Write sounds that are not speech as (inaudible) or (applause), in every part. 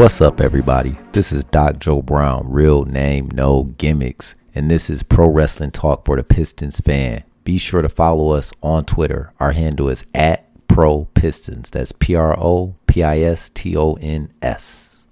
What's up, everybody? This is Doc Joe Brown, real name, no gimmicks, and this is Pro Wrestling Talk for the Pistons fan. Be sure to follow us on Twitter. Our handle is at Pro Pistons. That's P R O P I S T O N S.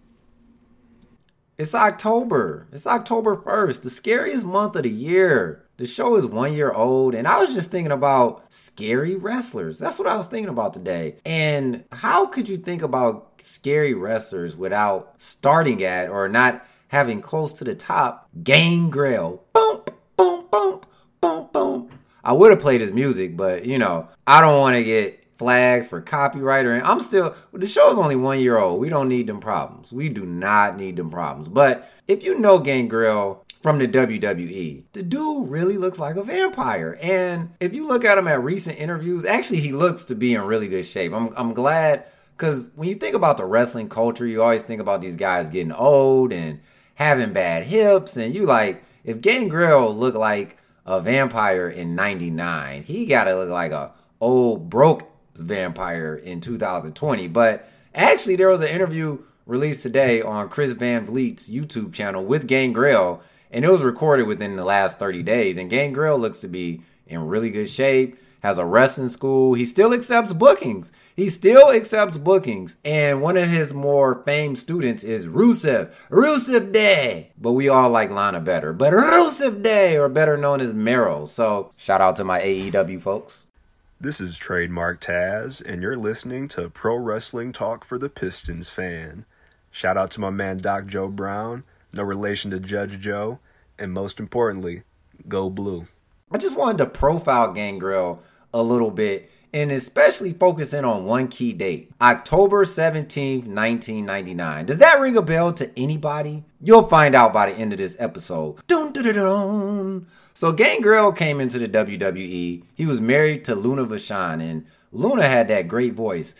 It's October. It's October 1st, the scariest month of the year. The show is one year old, and I was just thinking about scary wrestlers. That's what I was thinking about today. And how could you think about scary wrestlers without starting at or not having close to the top Gangrel? Boom, boom, boom, boom, boom. I would have played his music, but you know, I don't want to get flagged for copyright or I'm still the show is only one year old. We don't need them problems. We do not need them problems. But if you know Gangrel from the WWE. The dude really looks like a vampire. And if you look at him at recent interviews, actually, he looks to be in really good shape. I'm, I'm glad because when you think about the wrestling culture, you always think about these guys getting old and having bad hips. And you like, if Gangrel looked like a vampire in 99, he got to look like a old broke vampire in 2020. But actually, there was an interview released today on Chris Van Vliet's YouTube channel with Gangrel and it was recorded within the last 30 days. And Gangrel looks to be in really good shape, has a wrestling school. He still accepts bookings. He still accepts bookings. And one of his more famed students is Rusev. Rusev Day. But we all like Lana better. But Rusev Day, or better known as Miro. So shout out to my AEW folks. This is Trademark Taz, and you're listening to Pro Wrestling Talk for the Pistons fan. Shout out to my man Doc Joe Brown no relation to Judge Joe, and most importantly, go blue. I just wanted to profile Gangrel a little bit and especially focus in on one key date October 17th, 1999. Does that ring a bell to anybody? You'll find out by the end of this episode. Dun, dun, dun. So, Gangrel came into the WWE. He was married to Luna Vachon, and Luna had that great voice.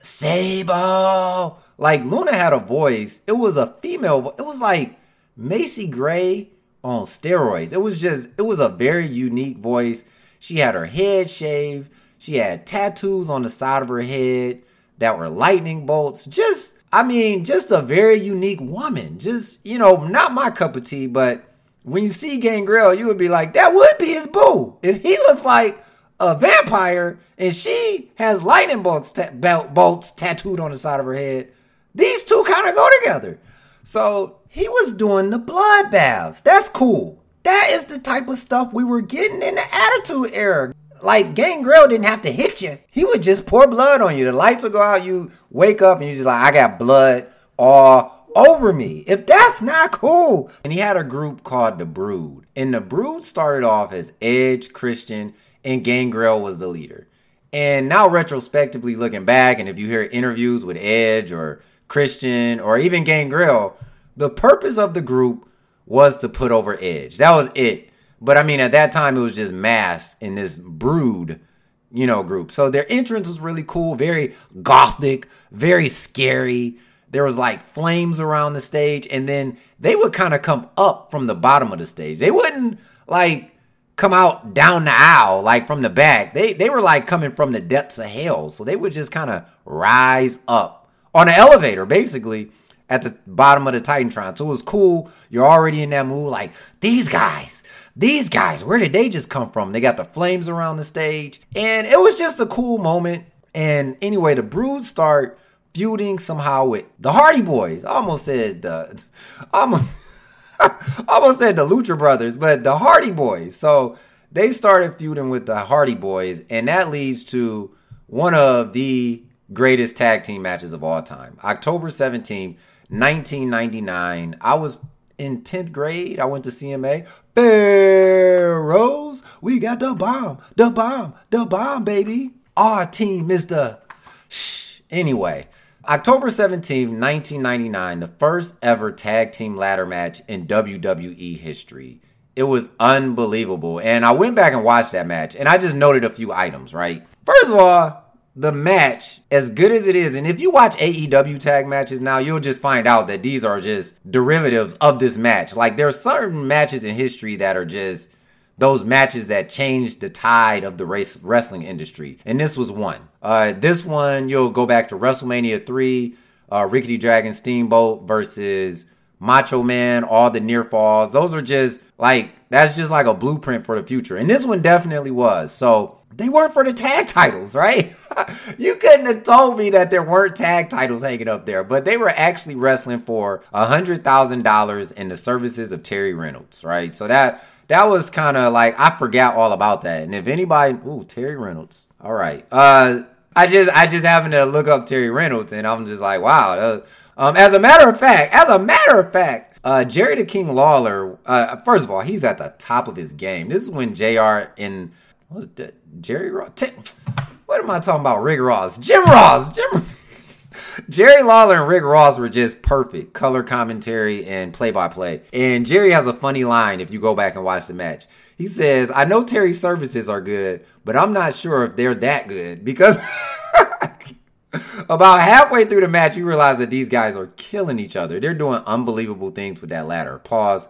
Sable! Like, Luna had a voice. It was a female, it was like Macy Gray on steroids. It was just, it was a very unique voice. She had her head shaved. She had tattoos on the side of her head that were lightning bolts. Just, I mean, just a very unique woman. Just, you know, not my cup of tea, but when you see Gangrel, you would be like, that would be his boo. If he looks like a vampire and she has lightning bolts, ta- bolts tattooed on the side of her head, these two kind of go together. So he was doing the blood baths. That's cool. That is the type of stuff we were getting in the Attitude Era. Like Gangrel didn't have to hit you. He would just pour blood on you. The lights would go out. You wake up and you're just like, I got blood all over me. If that's not cool. And he had a group called The Brood. And The Brood started off as Edge, Christian, and Gangrel was the leader. And now retrospectively looking back, and if you hear interviews with Edge or Christian or even Gangrel, the purpose of the group was to put over Edge. That was it. But I mean, at that time, it was just masked in this brood, you know, group. So their entrance was really cool, very gothic, very scary. There was like flames around the stage, and then they would kind of come up from the bottom of the stage. They wouldn't like come out down the aisle like from the back. They they were like coming from the depths of hell. So they would just kind of rise up on an elevator, basically at the bottom of the Titantron. So it was cool. You're already in that mood. Like, these guys, these guys, where did they just come from? They got the flames around the stage. And it was just a cool moment. And anyway, the Brood start feuding somehow with the Hardy Boys. I almost said, uh, (laughs) almost, (laughs) almost said the Lucha Brothers, but the Hardy Boys. So they started feuding with the Hardy Boys. And that leads to one of the greatest tag team matches of all time. October 17th, 1999. I was in 10th grade. I went to CMA. Pharaohs, we got the bomb, the bomb, the bomb, baby. Our team is the shh. Anyway, October 17th, 1999, the first ever tag team ladder match in WWE history. It was unbelievable. And I went back and watched that match and I just noted a few items, right? First of all, the match, as good as it is, and if you watch AEW tag matches now, you'll just find out that these are just derivatives of this match. Like there are certain matches in history that are just those matches that changed the tide of the race wrestling industry, and this was one. Uh, this one you'll go back to WrestleMania three. uh, Ricky the Dragon Steamboat versus Macho Man, all the near falls. Those are just like that's just like a blueprint for the future. And this one definitely was. So they weren't for the tag titles, right? (laughs) you couldn't have told me that there weren't tag titles hanging up there, but they were actually wrestling for a hundred thousand dollars in the services of Terri Runnels, right? So that that was kind of like I forgot all about that. And if anybody, ooh, Terri Runnels, all right, uh, I just I just happened to look up Terri Runnels, and I'm just like, wow. Uh, um, as a matter of fact, as a matter of fact, uh, Jerry the King Lawler, uh, first of all, he's at the top of his game. This is when Jr. in was it, Jerry Ross? What am I talking about? Rick Ross, Jim Ross, Jim. (laughs) Jerry Lawler and Rick Ross were just perfect color commentary and play by play. And Jerry has a funny line if you go back and watch the match. He says, I know Terri's services are good, but I'm not sure if they're that good because (laughs) about halfway through the match, you realize that these guys are killing each other. They're doing unbelievable things with that ladder. Pause.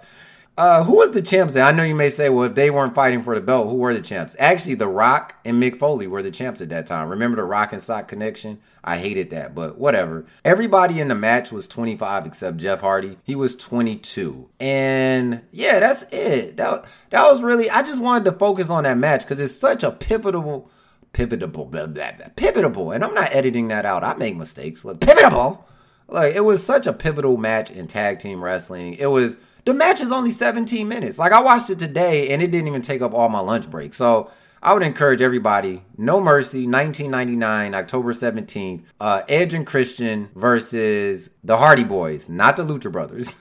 Uh, who was the champs? I know you may say, well, if they weren't fighting for the belt, who were the champs? Actually, The Rock and Mick Foley were the champs at that time. Remember the Rock and Sock connection? I hated that, but whatever. Everybody in the match was 25 except Jeff Hardy. He was 22. And yeah, that's it. That, that was really, I just wanted to focus on that match because it's such a pivotal, pivotal, blah, blah, blah, pivotal. And I'm not editing that out. I make mistakes. Look, pivotal. Like, it was such a pivotal match in tag team wrestling. It was, the match is only 17 minutes. Like, I watched it today and it didn't even take up all my lunch break. So, I would encourage everybody. No Mercy, 1999, October 17th. Uh, Edge and Christian versus the Hardy Boys, not the Lucha Brothers.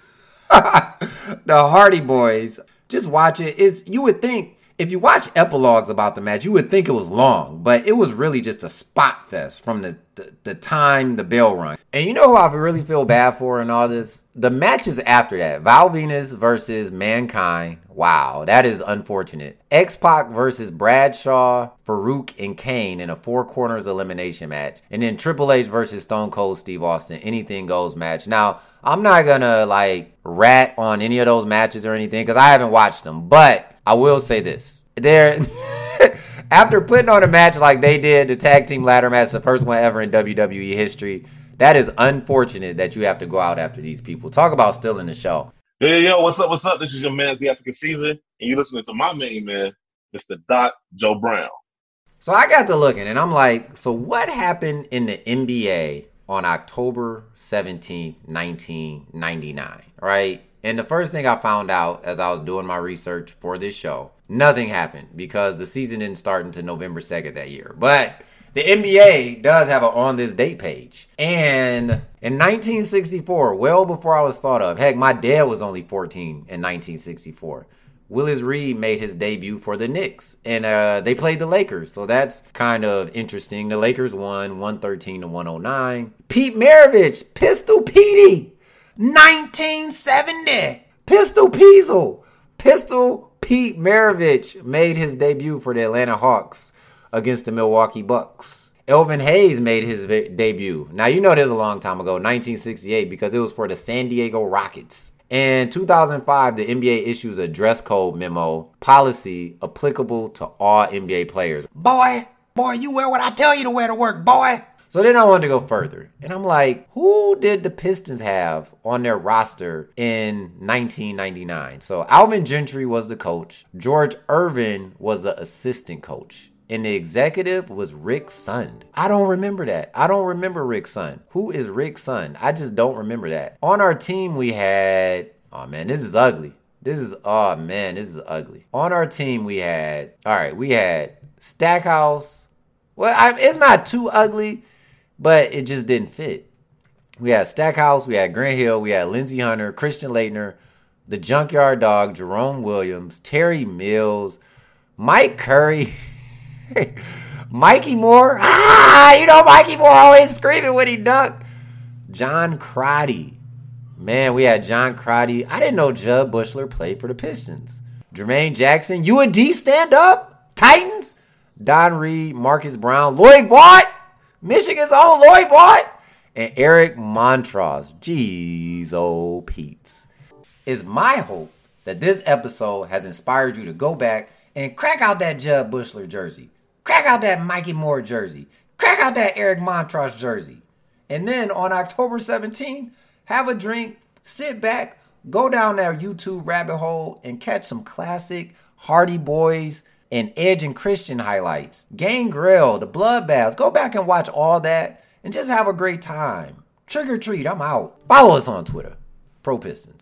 (laughs) the Hardy Boys. Just watch it. It's you would think if you watch epilogues about the match, you would think it was long, but it was really just a spot fest from the, the, the time the bell rung. And you know who I really feel bad for in all this? The matches after that Val Venis versus Mankind. Wow, that is unfortunate. X Pac versus Bradshaw, Faarooq, and Kane in a four corners elimination match. And then Triple H versus Stone Cold Steve Austin, anything goes match. Now, I'm not gonna like rat on any of those matches or anything because I haven't watched them, but I will say this. There (laughs) after putting on a match like they did, the tag team ladder match, the first one ever in WWE history, that is unfortunate that you have to go out after these people. Talk about stealing the show. Hey, yo, what's up? What's up? This is your man, the African Caesar, and you're listening to my main man, Mr. Doc Joe Brown. So I got to looking, and I'm like, so what happened in the NBA on October 17th, 1999, right? And the first thing I found out as I was doing my research for this show, nothing happened because the season didn't start until November 2nd that year. But the NBA does have an on this date page. And in 1964, well before I was thought of, heck, my dad was only 14 in 1964. Willis Reed made his debut for the Knicks, and uh, they played the Lakers, so that's kind of interesting. The Lakers won 113 to 109. Pete Maravich, Pistol Petey, 1970. Pistol Peasel. Pistol Pete Maravich made his debut for the Atlanta Hawks against the Milwaukee Bucks. Elvin Hayes made his debut. Now, you know this a long time ago, 1968, because it was for the San Diego Rockets. In 2005, the NBA issues a dress code memo policy applicable to all NBA players. Boy, boy, you wear what I tell you to wear to work, boy. So then I wanted to go further. And I'm like, who did the Pistons have on their roster in 1999? So Alvin Gentry was the coach, George Irvine was the assistant coach. And the executive was Rick Sund. I don't remember that. I don't remember Rick Sund. Who is Rick Sund? I just don't remember that. On our team, we had, oh man, this is ugly. This is, oh man, this is ugly. On our team, we had, all right, we had Stackhouse. Well, I, it's not too ugly but it just didn't fit. We had Stackhouse, we had Grant Hill, we had Lindsey Hunter, Christian Laettner, the Junkyard Dog, Jerome Williams, Terry Mills, Mike Curry, (laughs) Mikki Moore. Ah, you know Mikki Moore always screaming when he dunked. John Crotty. Man, we had John Crotty. I didn't know Jud Buechler played for the Pistons. Jermaine Jackson, you and D stand up? Titans? Don Reed, Marcus Brown, Loy Vaught. Michigan's own Loy Vaught, and Eric Montross. Jeez, oh Pete's. It's my hope that this episode has inspired you to go back and crack out that Jud Buechler jersey, crack out that Mikki Moore jersey, crack out that Eric Montross jersey, And then on October 17th, have a drink, sit back, go down that YouTube rabbit hole and catch some classic Hardy Boys and Edge and Christian highlights, Gangrel, the bloodbaths. Go back and watch all that and just have a great time. Trick or treat, I'm out. Follow us on Twitter, Pro Pistons.